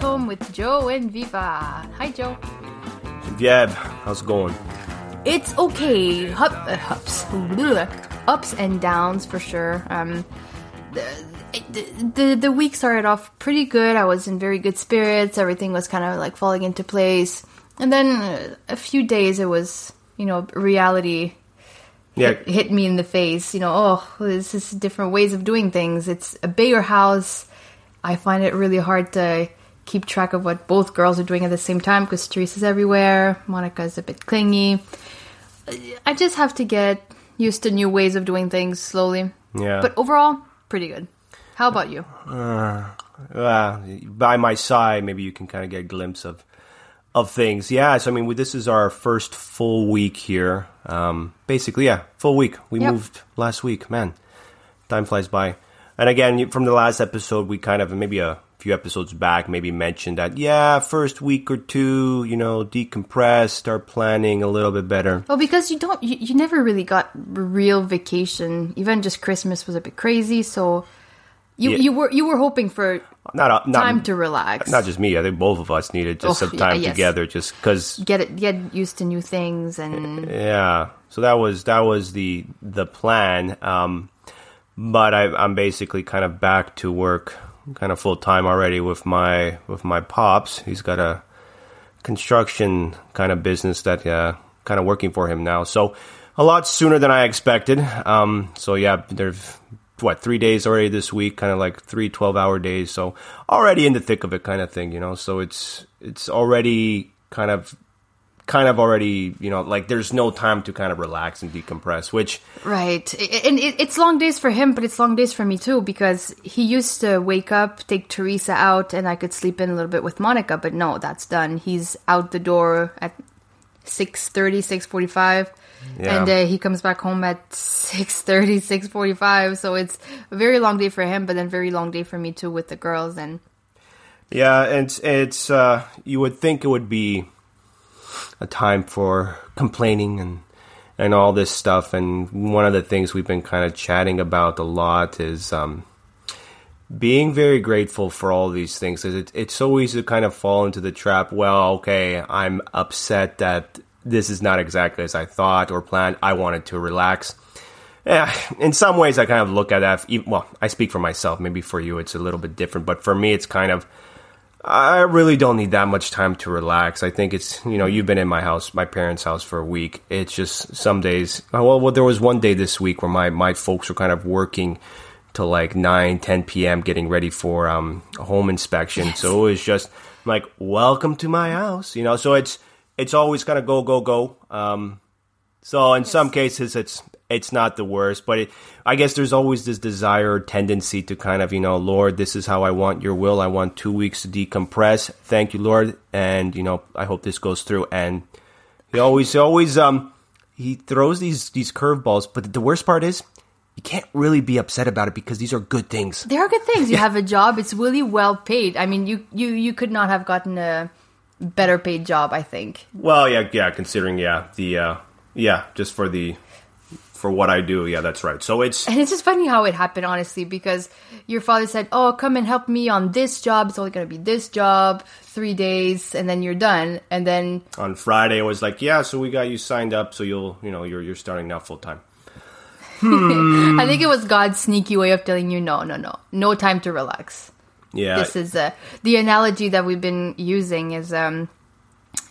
welcome to Rome is Home with Joe and Viva. Hi, Joe. Genevieve, how's it going? It's okay. Hup, uh, ups, ups and downs for sure. Um, the, the the week started off pretty good. I was in very good spirits. Everything was kind of like falling into place, and then uh, a few days it was, you know, reality Yeah, hit, hit me in the face. You know, oh, this is different ways of doing things. It's a bigger house. I find it really hard to keep track of what both girls are doing at the same time because Teresa's everywhere. Monica's a bit clingy. I just have to get used to new ways of doing things slowly. yeah. But overall, pretty good. How about you? uh, by my side, maybe you can kind of get a glimpse of of things. Yeah, so I mean, this is our first full week here. Um, basically, yeah, full week. We Yep. moved last week. Man, time flies by. And again, from the last episode, we kind of maybe a few episodes back, maybe mentioned that yeah, first week or two, you know, decompress, start planning a little bit better. Well, because you don't, you, you never really got real vacation. Even just Christmas was a bit crazy, so you Yeah. you were you were hoping for Not a, not time to relax. not just me. I think both of us needed just Oh, some yeah, time yes. together, just because get it get used to new things and Yeah. So that was that was the the plan. Um, but I, I'm basically kind of back to work, kind of full time already with my with my pops. He's got a construction kind of business that uh, kind of working for him now. So a lot sooner than I expected. Um, so yeah, there's what three days already this week, kind of like three 12 hour days. So already in the thick of it, kind of thing, you know. So it's it's already kind of kind of already you know like there's no time to kind of relax and decompress which right and it's long days for him but it's long days for me too because he used to wake up take teresa out and i could sleep in a little bit with monica but no that's done he's out the door at 6.30 6.45 Yeah. and uh, he comes back home at 6.30 6.45 so it's a very long day for him but then very long day for me too with the girls and yeah it's it's uh you would think it would be a time for complaining and and all this stuff and one of the things we've been kind of chatting about a lot is um being very grateful for all these things it, it's so easy to kind of fall into the trap well okay i'm upset that this is not exactly as i thought or planned i wanted to relax yeah, in some ways, I kind of look at that. Well, I speak for myself. Maybe for you, it's a little bit different. But for me, it's kind of. I really don't need that much time to relax. I think it's you know you've been in my house, my parents' house for a week. It's just some days. Well, well, there was one day this week where my my folks were kind of working till like 9, 10 p.m. getting ready for um a home inspection. So it was just like welcome to my house, you know. So it's it's always kind of go go go. Um, so in some cases, it's it's not the worst, but it, I guess there's always this desire, or tendency to kind of you know, Lord, this is how I want Your will. I want two weeks to decompress. Thank you, Lord, and you know, I hope this goes through. And he always, he always, um, he throws these these curveballs. But the worst part is, you can't really be upset about it because these are good things. They are good things. You have a job. It's really well paid. I mean, you you you could not have gotten a better paid job. I think. Well, yeah, yeah. Considering, yeah, the uh, yeah, just for the for what I do, yeah, that's right. So it's And it's just funny how it happened, honestly, because your father said, "Oh, come and help me on this job. It's only going to be this job, three days, and then you're done." And then on Friday, I was like, yeah, so we got you signed up, so you'll, you know, you're you're starting now full time. I think it was God's sneaky way of telling you, "No, no, no, no time to relax." Yeah, this is uh, the analogy that we've been using is um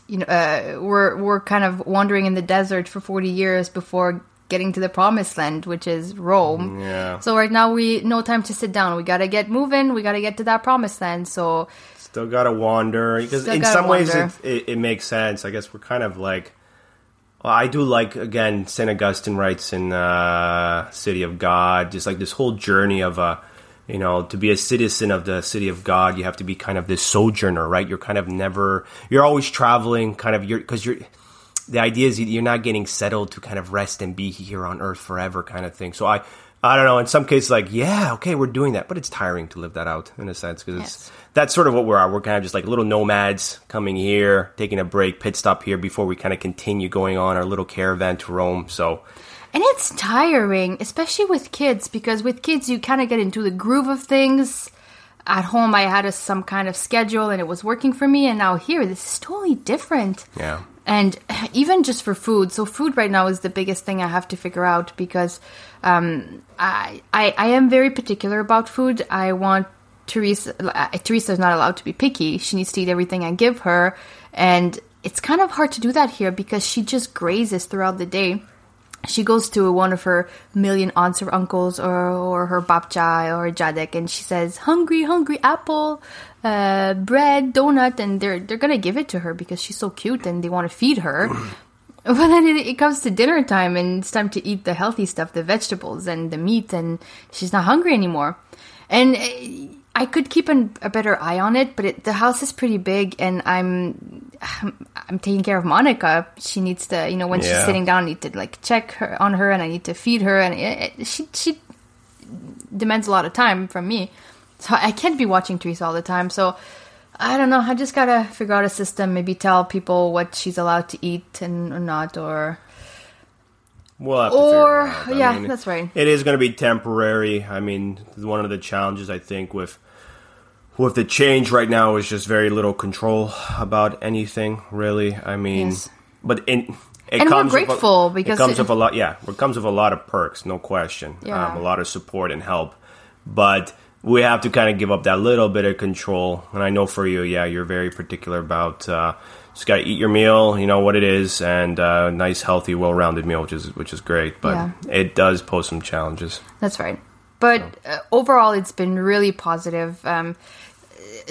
you know uh, we're we're kind of wandering in the desert for 40 years before getting to the promised land which is Rome Yeah. so right now we no time to sit down we got to get moving we got to get to that promised land so still gotta wander because in gotta some ways it, it, it makes sense. I guess we're kind of like. Well, I do like again. Saint Augustine writes in uh, City of God, just like this whole journey of a, you know, to be a citizen of the city of God, you have to be kind of this sojourner, right? You're kind of never, you're always traveling, kind of, you're because you're. The idea is you're not getting settled to kind of rest and be here on Earth forever, kind of thing. So I, I don't know. In some cases, like yeah, okay, we're doing that, but it's tiring to live that out in a sense because Yes. that's sort of what we're. We're kind of just like little nomads coming here, taking a break, pit stop here before we kind of continue going on our little caravan to Rome. So and it's tiring especially with kids because with kids you kind of get into the groove of things at home I had a, some kind of schedule and it was working for me, and now here this is totally different. Yeah. And even just for food, so food right now is the biggest thing I have to figure out because um, I, I I am very particular about food. I want Teresa. Uh, Teresa is not allowed to be picky. She needs to eat everything I give her, and it's kind of hard to do that here because she just grazes throughout the day she goes to one of her million aunts or uncles or, or her babcia or dziadek and she says hungry hungry apple uh, bread donut and they're they're gonna give it to her because she's so cute and they want to feed her. But then it, it comes to dinner time and it's time to eat the healthy stuff the vegetables and the meat and she's not hungry anymore. And I could keep an, a better eye on it, but it, the house is pretty big, and I'm, I'm, I'm taking care of Monica. She needs to, you know, when she's sitting down, I need to like check her on her, and I need to feed her, and it, it, she she demands a lot of time from me, so I can't be watching Teresa all the time. So I don't know. I just gotta figure out a system. Maybe tell people what she's allowed to eat and or not, or We'll have to Or- figure it out. yeah, that's right. It is going to be temporary. I mean, one of the challenges I think with with the change right now is just very little control about anything. Really, I mean, Yes. but in. It And we're comes with a- grateful because it comes it- with a lot. Yeah, it comes with a lot of perks, no question. Yeah. Um, a lot of support and help, but we have to kind of give up that little bit of control. And I know for you, yeah, you're very particular about uh, just got to eat your meal. You know what it is, and uh, nice, healthy, well-rounded meal, which is which is great. But Yeah. it does pose some challenges. That's right. But uh, overall, it's been really positive. Um,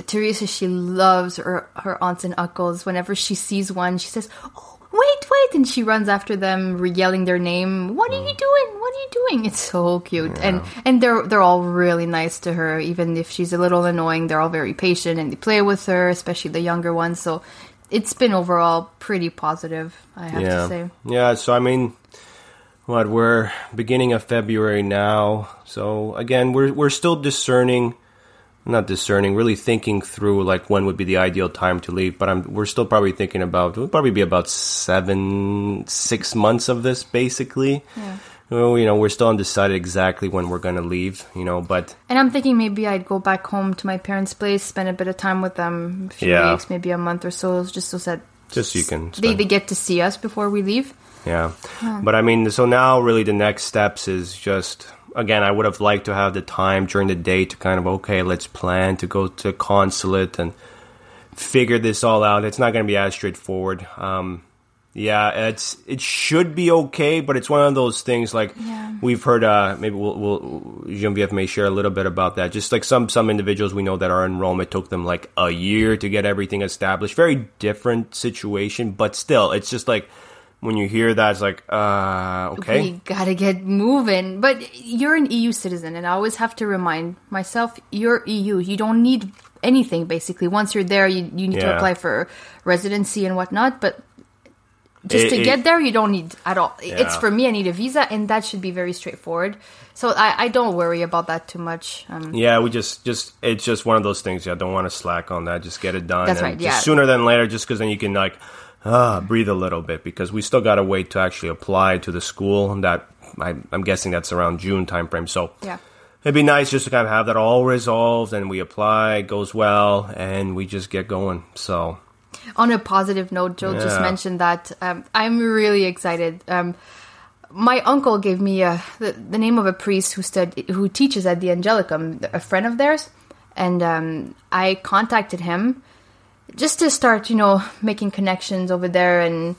Teresa, she loves her, her aunts and uncles. Whenever she sees one, she says, "Oh, wait, wait!" and she runs after them, yelling their name. What are you doing? What are you doing? It's so cute, and and they're they're all really nice to her. Even if she's a little annoying, they're all very patient and they play with her, especially the younger ones. So it's been overall pretty positive. I have yeah, to say. yeah. So I mean, what we're beginning of February now. So again, we're we're still discerning, not discerning, really thinking through like when would be the ideal time to leave. But I'm we're still probably thinking about it'll probably be about seven six months of this basically. Yeah. Well, you know, we're still undecided exactly when we're gonna leave. You know, but And I'm thinking maybe I'd go back home to my parents' place, spend a bit of time with them, a few Yeah. weeks, maybe a month or so, just so that just so you can they, spend- they get to see us before we leave. Yeah. But I mean, so now really the next steps is just, again, I would have liked to have the time during the day to kind of, okay, let's plan to go to consulate and figure this all out. It's not going to be as straightforward. Um, yeah, it's it should be okay, but it's one of those things like Yeah. we've heard. Uh, maybe we'll, we'll Genevieve may share a little bit about that. Just like some some individuals we know that are in Rome, it took them like a year to get everything established. Very different situation, but still, it's just like when you hear that, it's like, uh, okay, We gotta get moving. But you're an EU citizen, and I always have to remind myself you're EU. You don't need anything, basically. Once you're there, you, you need to apply for residency and whatnot, but just It- to it- get there, you don't need at all. It's for me, I need a visa, and that should be very straightforward. So I, I don't worry about that too much. Um, Yeah, we just just it's just one of those things. Yeah, don't want to slack on that. Just get it done. That's right, yeah. sooner than later, just because then you can like uh, breathe a little bit because we still got to wait to actually apply to the school. That I, I'm guessing that's around June timeframe. So Yeah. it'd be nice just to kind of have that all resolved, and we apply, it goes well, and we just get going. So on a positive note, Joe just mentioned that um, I'm really excited. Um, my uncle gave me uh, the, the name of a priest who stud- who teaches at the Angelicum, a friend of theirs, and um, I contacted him just to start, you know, making connections over there and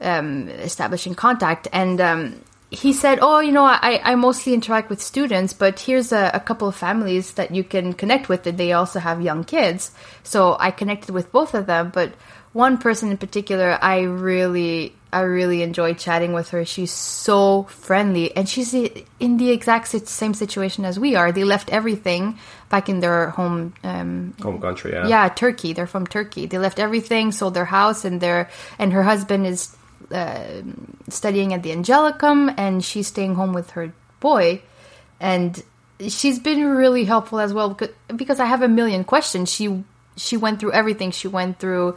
um, establishing contact. And um, he said, "Oh, you know, I, I mostly interact with students, but here's a, a couple of families that you can connect with, and they also have young kids." So I connected with both of them, but one person in particular, I really, I really enjoyed chatting with her. She's so friendly, and she's in the exact same situation as we are. They left everything back in their home um, home country, yeah, yeah, Turkey. They're from Turkey. They left everything, sold their house, and their and her husband is uh, studying at the Angelicum, and she's staying home with her boy. And she's been really helpful as well because, because I have a million questions. She she went through everything. She went through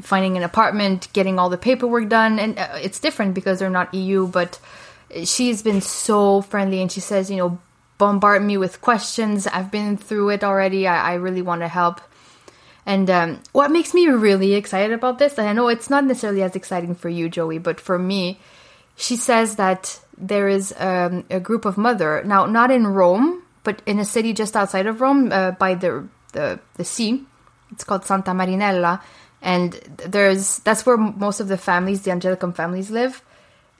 finding an apartment, getting all the paperwork done, and uh, it's different because they're not EU, but she's been so friendly and she says, you know, bombard me with questions. I've been through it already. I, I really want to help. And um, what makes me really excited about this, and I know it's not necessarily as exciting for you, Joey, but for me, she says that there is um, a group of mother now, not in Rome, but in a city just outside of Rome, uh, by the, the the sea. It's called Santa Marinella, and there's that's where most of the families, the Angelicum families, live.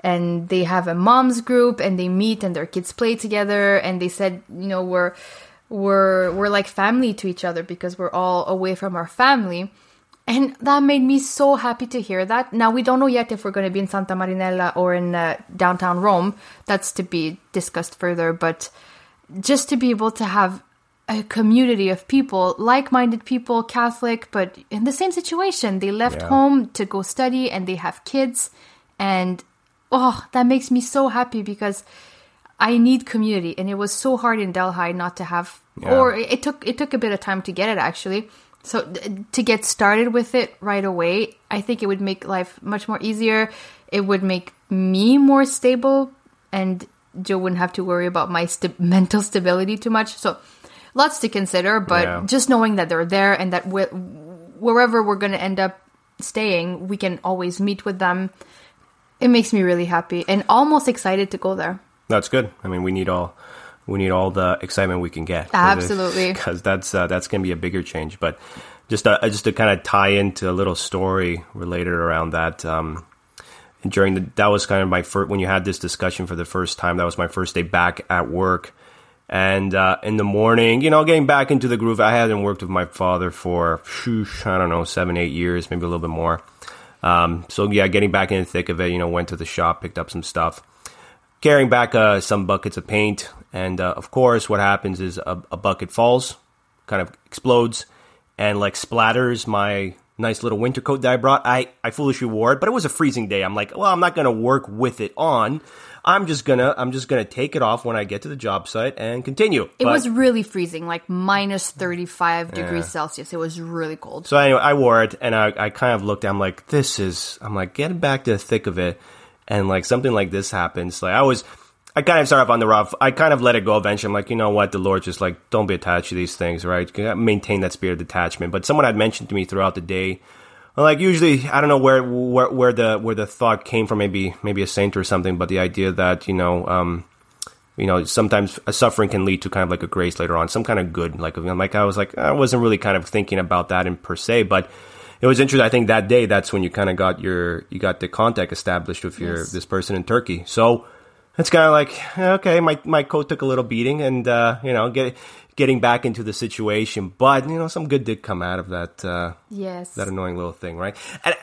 And they have a moms group, and they meet, and their kids play together. And they said, you know, we're we're we're like family to each other because we're all away from our family. And that made me so happy to hear that. Now we don't know yet if we're going to be in Santa Marinella or in uh, downtown Rome. That's to be discussed further. But just to be able to have a community of people, like-minded people, Catholic, but in the same situation, they left Yeah. home to go study and they have kids, and oh, that makes me so happy because I need community, and it was so hard in Delhi not to have, Yeah. or it took it took a bit of time to get it actually. So to get started with it right away, I think it would make life much more easier. It would make me more stable, and Joe wouldn't have to worry about my st- mental stability too much. So lots to consider, but Yeah. just knowing that they're there and that wh- wherever we're going to end up staying, we can always meet with them. It makes me really happy and almost excited to go there. That's good. I mean, we need all we need all the excitement we can get. Absolutely. because that's uh, that's going to be a bigger change. But just uh, just to kind of tie into a little story related around that. Um, during the that was kind of my first when you had this discussion for the first time. That was my first day back at work. And uh, in the morning, you know, getting back into the groove. I hadn't worked with my father for phew, I don't know seven, eight years, maybe a little bit more. Um, so yeah, getting back in the thick of it, you know, went to the shop, picked up some stuff, carrying back uh, some buckets of paint, and uh, of course, what happens is a, a bucket falls, kind of explodes, and like splatters my nice little winter coat that I brought. I I foolishly wore it, but it was a freezing day. I'm like, well, I'm not gonna work with it on. I'm just gonna I'm just gonna take it off when I get to the job site and continue. It But- was really freezing, like minus 35 degrees Celsius. It was really cold. So anyway, I wore it, and I, I kind of looked. I'm like, this is. I'm like, getting back to the thick of it, and like something like this happens. Like I was, I kind of started off on the rough. I kind of let it go eventually. I'm like, you know what? The Lord just like, don't be attached to these things, right? Maintain that spirit of detachment. But someone had mentioned to me throughout the day. Like usually, I don't know where where where the where the thought came from. Maybe maybe a saint or something. But the idea that you know. um you know, sometimes a suffering can lead to kind of like a grace later on, some kind of good. Like, like, I was like, I wasn't really kind of thinking about that in per se, but it was interesting. I think that day, that's when you kind of got your, you got the contact established with your, Yes. this person in Turkey. So it's kind of like, okay, my, my coat took a little beating and, uh, you know, get, getting back into the situation, but, you know, some good did come out of that, uh, Yes. that annoying little thing, right? And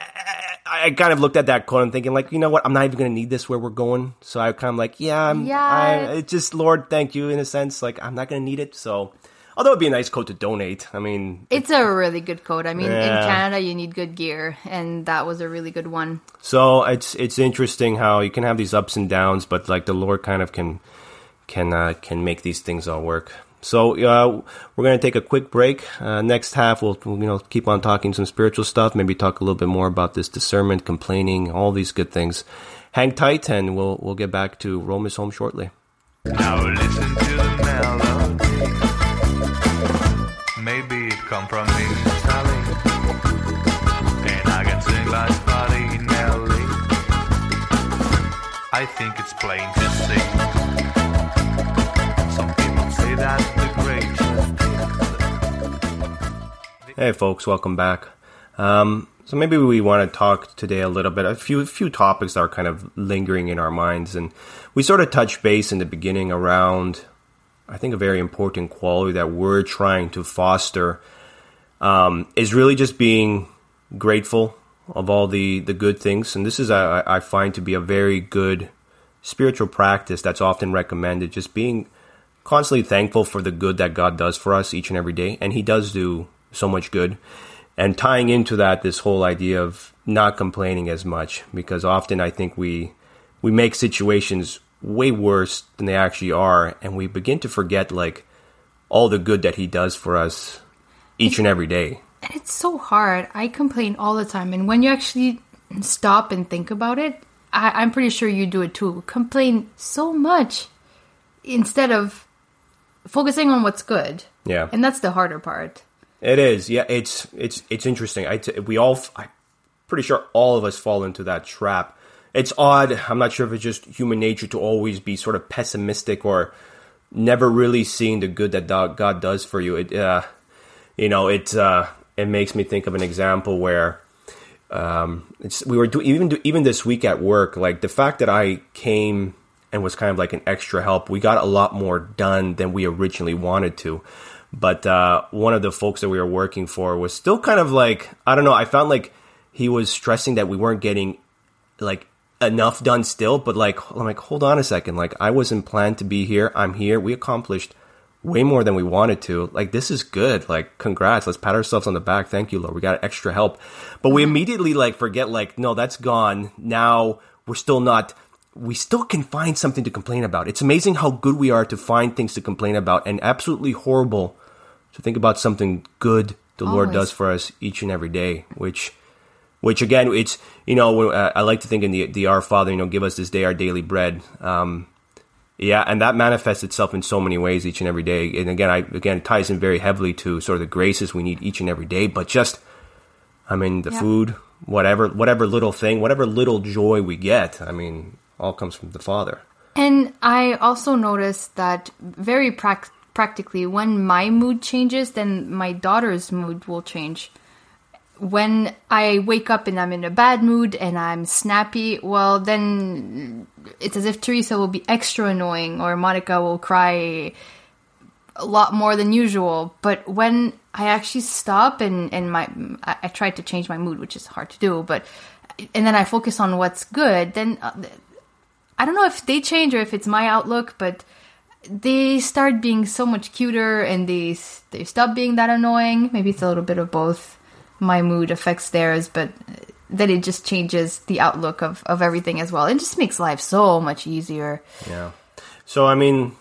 I, I kind of looked at that quote and thinking, like, you know what? I'm not even going to need this where we're going. So I kind of like, yeah, I'm, Yeah. I, it's just Lord, thank you in a sense. Like, I'm not going to need it. So, although it'd be a nice coat to donate. I mean, It's a really good coat. I mean, in Canada, you need good gear, and that was a really good one. so it's it's interesting how you can have these ups and downs, but like the Lord kind of can can uh, can make these things all work. So uh, we're gonna take a quick break. Uh, next half, we'll you know keep on talking some spiritual stuff. Maybe talk a little bit more about this discernment, complaining, all these good things. Hang tight, and we'll we'll get back to Rome is home shortly. Now listen to the melody. Come from. And I can sing like Buddy Nelly. I think it's plain to see. Some people say the. Hey, folks, welcome back. Um, so maybe we want to talk today a little bit, a few few topics that are kind of lingering in our minds, and we sort of touched base in the beginning around, I think, a very important quality that we're trying to foster um, is really just being grateful of all the the good things, and this is I, I find to be a very good spiritual practice that's often recommended. Just being constantly thankful for the good that God does for us each and every day, and He does do so much good. And tying into that, this whole idea of not complaining as much, because often I think we we make situations way worse than they actually are, and we begin to forget like all the good that He does for us each and every day. And it's so hard. I complain all the time. And when you actually stop and think about it, I, I'm pretty sure you do it too. Complain so much instead of focusing on what's good. Yeah. And that's the harder part. It is, yeah. It's it's it's interesting. I t- we all, I'm pretty sure all of us fall into that trap. It's odd. I'm not sure if it's just human nature to always be sort of pessimistic or never really seeing the good that God does for you. It, uh, you know, it uh, it makes me think of an example where um, we were do- even do- even this week at work. Like the fact that I came and was kind of like an extra help. We got a lot more done than we originally wanted to. But uh, one of the folks that we were working for was still kind of like I don't know. I found like he was stressing that we weren't getting like enough done still. But like I'm like, hold on a second. Like I wasn't planned to be here. I'm here. We accomplished way more than we wanted to. Like this is good. Like congrats. Let's pat ourselves on the back. Thank you, Lord. We got extra help. But we immediately like forget like no, that's gone. Now we're still not we still can find something to complain about. It's amazing how good we are to find things to complain about and absolutely horrible to think about something good the Lord does for us each and every day, which which again, it's you know I like to think in the the Our Father, you know, give us this day our daily bread. Um, yeah, and that manifests itself in so many ways each and every day. And again, I again it ties in very heavily to sort of the graces we need each and every day. But just, I mean, the Yeah. food, whatever, whatever little thing, whatever little joy we get, I mean, all comes from the Father. And I also noticed that very prac- practically, when my mood changes, then my daughter's mood will change. When I wake up and I'm in a bad mood and I'm snappy, well, then it's as if Teresa will be extra annoying or Monica will cry a lot more than usual. But when I actually stop and, and my I, I try to change my mood, which is hard to do, but and then I focus on what's good, then uh, I don't know if they change or if it's my outlook, but they start being so much cuter and they they stop being that annoying. Maybe it's a little bit of both. My mood affects theirs, but then it just changes the outlook of, of everything as well. It just makes life so much easier. Yeah. So I mean,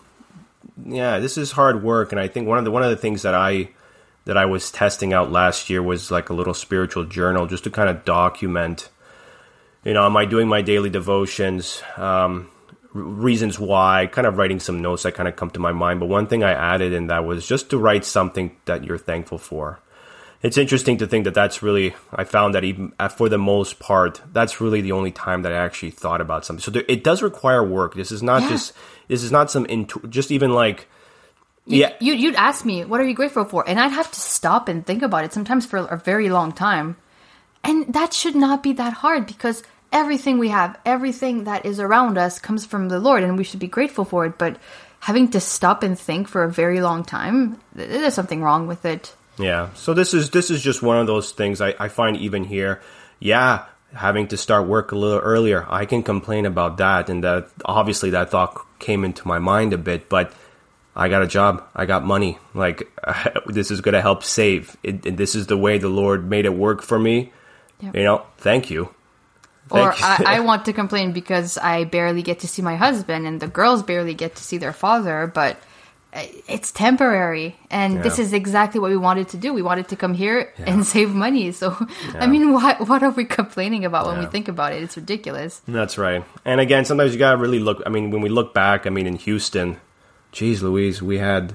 yeah, this is hard work, and I think one of the one of the things that I that I was testing out last year was like a little spiritual journal, just to kind of document. You know, am I doing my daily devotions? Um, reasons why, kind of writing some notes that kind of come to my mind. But one thing I added in that was just to write something that you're thankful for. It's interesting to think that that's really, I found that even uh, for the most part, that's really the only time that I actually thought about something. So there, it does require work. This is not Yeah. just, this is not some, intu- just even like, yeah, You, you'd ask me, what are you grateful for? And I'd have to stop and think about it, sometimes for a very long time. And that should not be that hard because everything we have, everything that is around us comes from the Lord and we should be grateful for it. But having to stop and think for a very long time, there's something wrong with it. Yeah. So this is this is just one of those things I, I find even here. Yeah, having to start work a little earlier. I can complain about that and that obviously that thought came into my mind a bit, but I got a job. I got money. Like this is going to help save. It, and this is the way the Lord made it work for me. Yep. You know, thank you. Or you. I, I want to complain because I barely get to see my husband and the girls barely get to see their father, but uh, it's temporary. And this is exactly what we wanted to do. We wanted to come here and save money. So, I mean, what, what are we complaining about when we think about it? It's ridiculous. That's right. And again, sometimes you gotta really look. I mean, when we look back, I mean, in Houston, geez, Louise, we had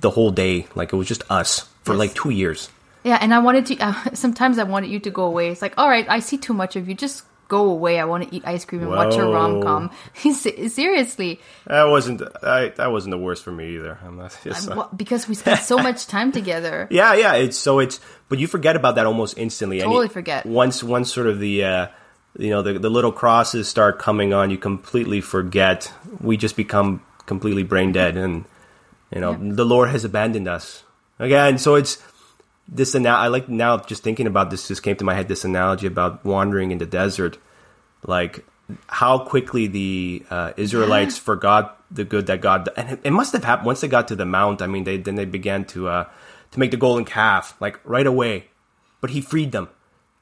the whole day. Like it was just us for Yes. like two years. Yeah, and I wanted to, uh, sometimes I wanted you to go away. It's like, all right, I see too much of you. Just go away. I want to eat ice cream and watch a rom com. Seriously. That wasn't. I, that wasn't the worst for me either. I'm not. Uh, Wha- Because we spent so much time together. yeah, yeah. It's so it's. But you forget about that almost instantly. Totally you- forget. Once, once sort of the. Uh, you know the the little crosses start coming on, you completely forget. We just become completely brain dead, and you know the Lord has abandoned us again. So it's this. Ana- I like now just thinking about this. Just came to my head this analogy about wandering in the desert, like how quickly the uh, Israelites forgot the good that God and it, it must have happened once they got to the mount. I mean, they then they began to uh, to make the golden calf like right away, but He freed them,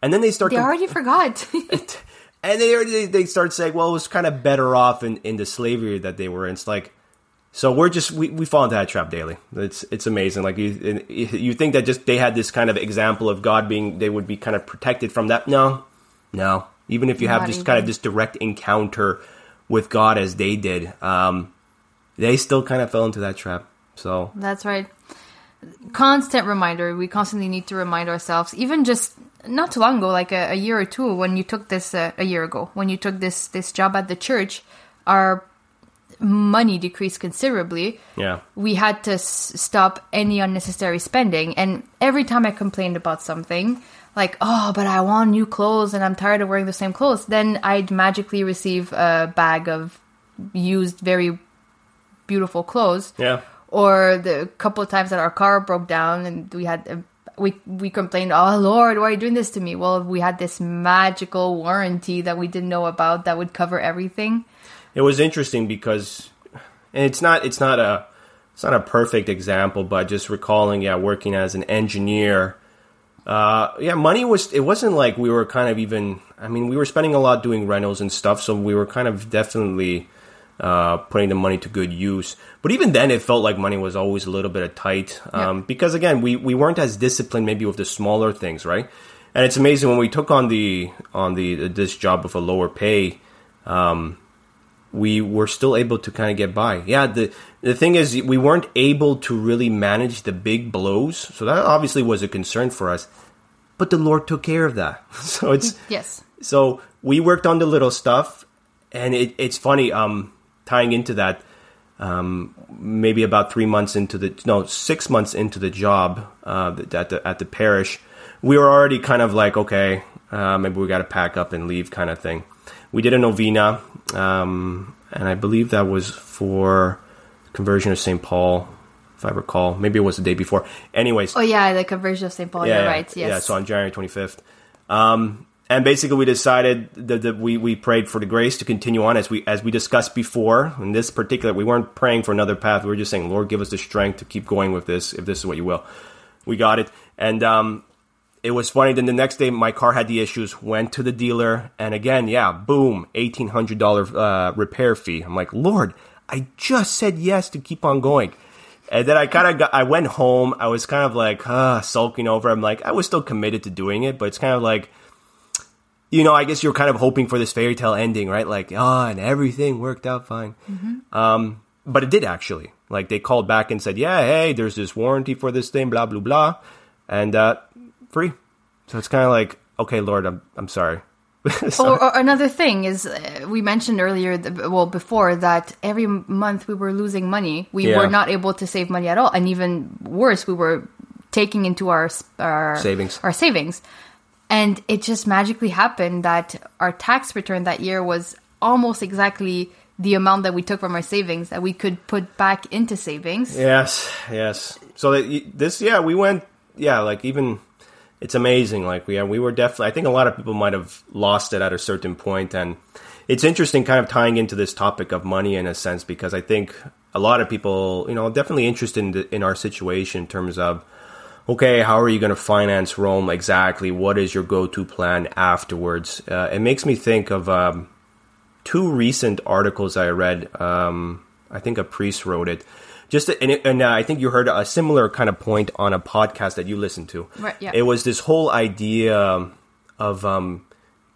and then they start. They com- already forgot. and they already they start saying, well, it was kind of better off in, in the slavery that they were in. It's like, so we're just we, we fall into that trap daily. It's it's amazing. Like you you think that just they had this kind of example of God being they would be kind of protected from that. No, no. Even if you have Not just kind of this direct encounter with God as they did, um, they still kind of fell into that trap. So That's right. Constant reminder. We constantly need to remind ourselves, even just not too long ago, like a, a year or two, when you took this uh, a year ago, when you took this this job at the church, our money decreased considerably. yeah, We had to s- stop any unnecessary spending, and every time I complained about something, like oh, but I want new clothes and I'm tired of wearing the same clothes, then I'd magically receive a bag of used, very beautiful clothes. Yeah, or the couple of times that our car broke down and we had a, we we complained oh lord why are you doing this to me? Well we had this magical warranty that we didn't know about that would cover everything it was interesting because, and it's not it's not a it's not a perfect example, but just recalling, yeah, working as an engineer. Uh, yeah, money was. It wasn't like we were kind of even. I mean, we were spending a lot doing rentals and stuff, so we were kind of definitely uh, putting the money to good use. But even then, it felt like money was always a little bit of tight um, Yeah. because again, we we weren't as disciplined maybe with the smaller things, right? And it's amazing when we took on the on the this job with a lower pay. Um, we were still able to kind of get by. Yeah, the the thing is we weren't able to really manage the big blows, so that obviously was a concern for us. But the Lord took care of that. So it's yes so we worked on the little stuff, and it, it's funny. Um, tying into that, um, maybe about three months into the no six months into the job uh, at the at the parish, we were already kind of like okay, uh, maybe we got to pack up and leave, kind of thing. We did a novena, um, and I believe that was for conversion of St. Paul, if I recall. Maybe it was the day before. Anyways, oh yeah the conversion of st paul you're right yes yeah, so on January 25th. Um, and basically, we decided that, that we, we prayed for the grace to continue on as we as we discussed before. In this particular, we weren't praying for another path. We were just saying, Lord, give us the strength to keep going with this, if this is what you will. We got it, and um, it was funny. Then the next day, my car had the issues. Went to the dealer, and again, yeah, boom, eighteen hundred dollar uh, repair fee. I'm like, Lord, I just said yes to keep on going. And then I kind of got, I went home. I was kind of like, uh, sulking over. I'm like, I was still committed to doing it, but it's kind of like, you know, I guess you're kind of hoping for this fairy tale ending, right? Like, ah, and everything worked out fine. Um, but it did actually. Like, they called back and said, yeah, hey, there's this warranty for this thing, blah, blah, blah. And, uh, free. So it's kind of like, okay, Lord, I'm, I'm sorry. So- or, or another thing is uh, we mentioned earlier well before that every month we were losing money we Yeah. were not able to save money at all and even worse we were taking into our our Savings. our savings and it just magically happened that our tax return that year was almost exactly the amount that we took from our savings that we could put back into savings Yes, yes. So that this, yeah, we went, yeah, like even it's amazing. Like we, we were definitely. I think a lot of people might have lost it at a certain point, and it's interesting, kind of tying into this topic of money in a sense, because I think a lot of people, you know, definitely interested in, the, in our situation in terms of. Okay, how are you going to finance Rome exactly? What is your go-to plan afterwards? Uh, it makes me think of um, two recent articles I read. Um, I think a priest wrote it. Just and, it, and uh, I think you heard a similar kind of point on a podcast that you listened to. Right, yeah. It was this whole idea of um,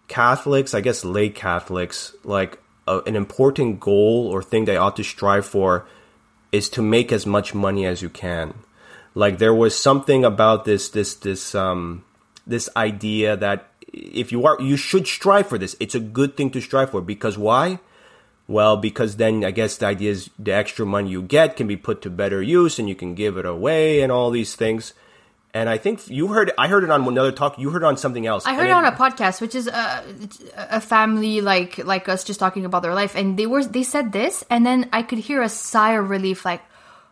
Catholics, I guess lay Catholics, like a, an important goal or thing they ought to strive for is to make as much money as you can. Like there was something about this this this um this idea that if you are you should strive for this. It's a good thing to strive for because why? Well, because then I guess the idea is the extra money you get can be put to better use and you can give it away and all these things. And I think you heard I heard it on another talk. You heard it on something else. I heard it on a podcast, which is a, a family like like us just talking about their life, and they were they said this, and then I could hear a sigh of relief, like,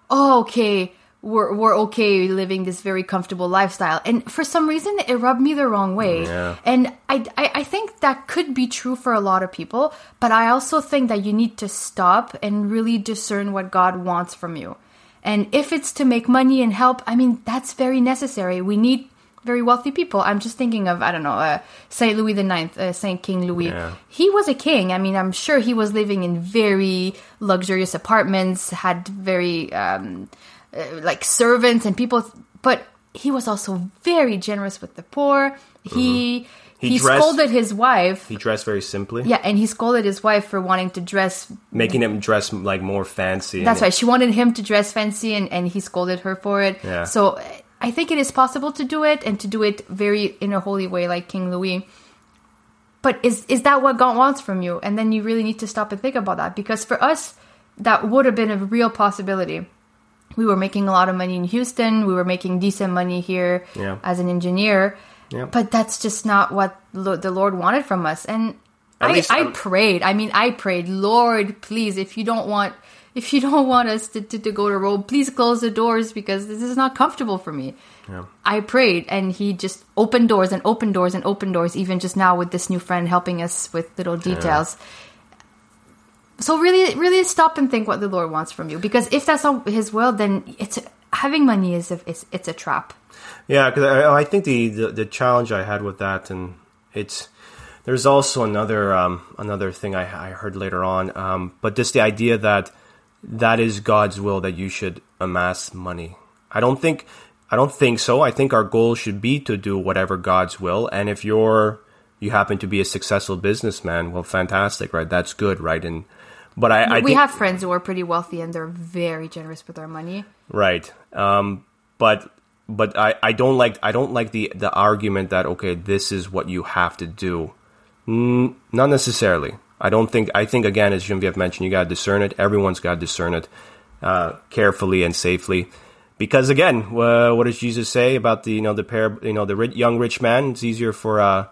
"Oh, okay, we're we're okay living this very comfortable lifestyle." And for some reason, it rubbed me the wrong way, Yeah. and I, I I think that could be true for a lot of people, but I also think that you need to stop and really discern what God wants from you. And if it's to make money and help, I mean, that's very necessary. We need very wealthy people. I'm just thinking of, I don't know, uh, Saint Louis the Ninth, uh, Saint King Louis. Yeah. He was a king. I mean, I'm sure he was living in very luxurious apartments, had very, um, uh, like servants and people, but he was also very generous with the poor. He He, he dressed. scolded his wife. he dressed very simply. yeah, and he scolded his wife for wanting to dress. making him dress like more fancy. That's right. She wanted him to dress fancy, and, and he scolded her for it. Yeah. So I think it is possible to do it and to do it very in a holy way, like King Louis. But is is that what God wants from you? And then you really need to stop and think about that because for us, that would have been a real possibility. We were making a lot of money in Houston. We were making decent money here Yeah. as an engineer. Yeah. But that's just not what lo- the Lord wanted from us. And At I, I prayed. I mean, I prayed, Lord, please, if you don't want, if you don't want us to, to, to go to Rome, please close the doors because this is not comfortable for me. Yeah. I prayed, and He just opened doors and opened doors and opened doors. Even just now with this new friend helping us with little details. So really, really stop and think what the Lord wants from you, because if that's not His will, then it's having money is a, it's, it's a trap. Yeah, because I, I think the, the the challenge I had with that, and it's there's also another um, another thing I, I heard later on, um, but just the idea that that is God's will that you should amass money. I don't think I don't think so. I think our goal should be to do whatever God's will, and if you're you happen to be a successful businessman, well, fantastic, right? That's good, right? And but I, I we think, have friends who are pretty wealthy and they're very generous with their money. Right. Um, but but I, I don't like I don't like the the argument that okay this is what you have to do. Mm, not necessarily. I don't think I think again as Genevieve mentioned you got to discern it. Everyone's got to discern it uh, carefully and safely. Because again, uh, what does Jesus say about the you know the pair you know the rich, young rich man? It's easier for uh,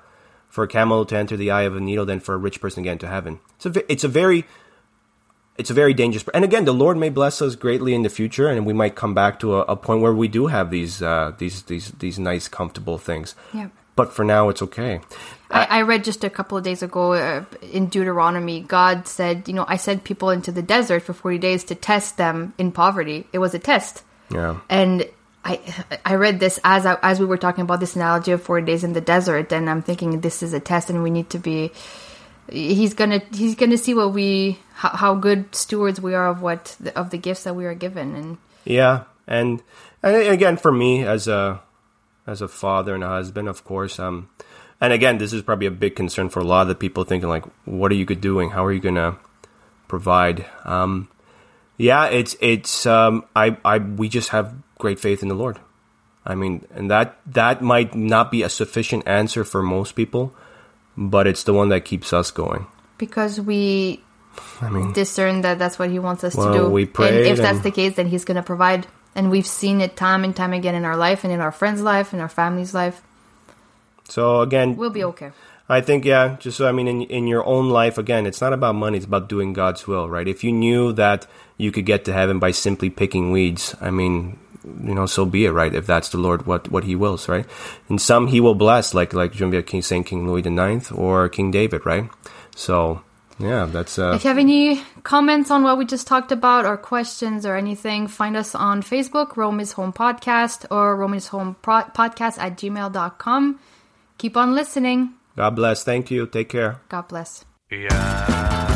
for a camel to enter the eye of a needle than for a rich person to get into heaven. It's a it's a very it's a very dangerous. And again, the Lord may bless us greatly in the future, and we might come back to a, a point where we do have these uh, these these these nice, comfortable things. Yeah. But for now, it's okay. I, I read just a couple of days ago uh, in Deuteronomy, God said, you know, I sent people into the desert for 40 days to test them in poverty. It was a test. Yeah. And I I read this as I, as we were talking about this analogy of 40 days in the desert and I'm thinking this is a test and we need to be he's to he's to see what we how, how good stewards we are of what of the gifts that we are given and Yeah, and, and again, for me as a as a father and a husband, of course, um, and again, this is probably a big concern for a lot of the people thinking like, what are you doing? How are you gonna provide? Um, yeah, it's it's um, I I we just have great faith in the Lord. I mean, and that that might not be a sufficient answer for most people, but it's the one that keeps us going. because we I mean, discern that that's what he wants us Well, to do. we pray. and if that's and- the case, then he's going to provide. And we've seen it time and time again in our life and in our friends' life and our family's life. so again, We'll be okay. I think yeah, just so I mean in in your own life again, it's not about money, it's about doing God's will, right? If you knew that you could get to heaven by simply picking weeds, I mean, you know, so be it, right? If that's the Lord what what he wills, right? And some he will bless, like like Genevieve King Saint King Louis the Ninth or King David, right? So yeah, that's uh If you have any comments on what we just talked about or questions or anything, find us on Facebook, Rome is Home Podcast or Rome is Home Pro- Podcast at gmail.com. Keep on listening. God bless. Thank you. Take care. God bless. Yeah.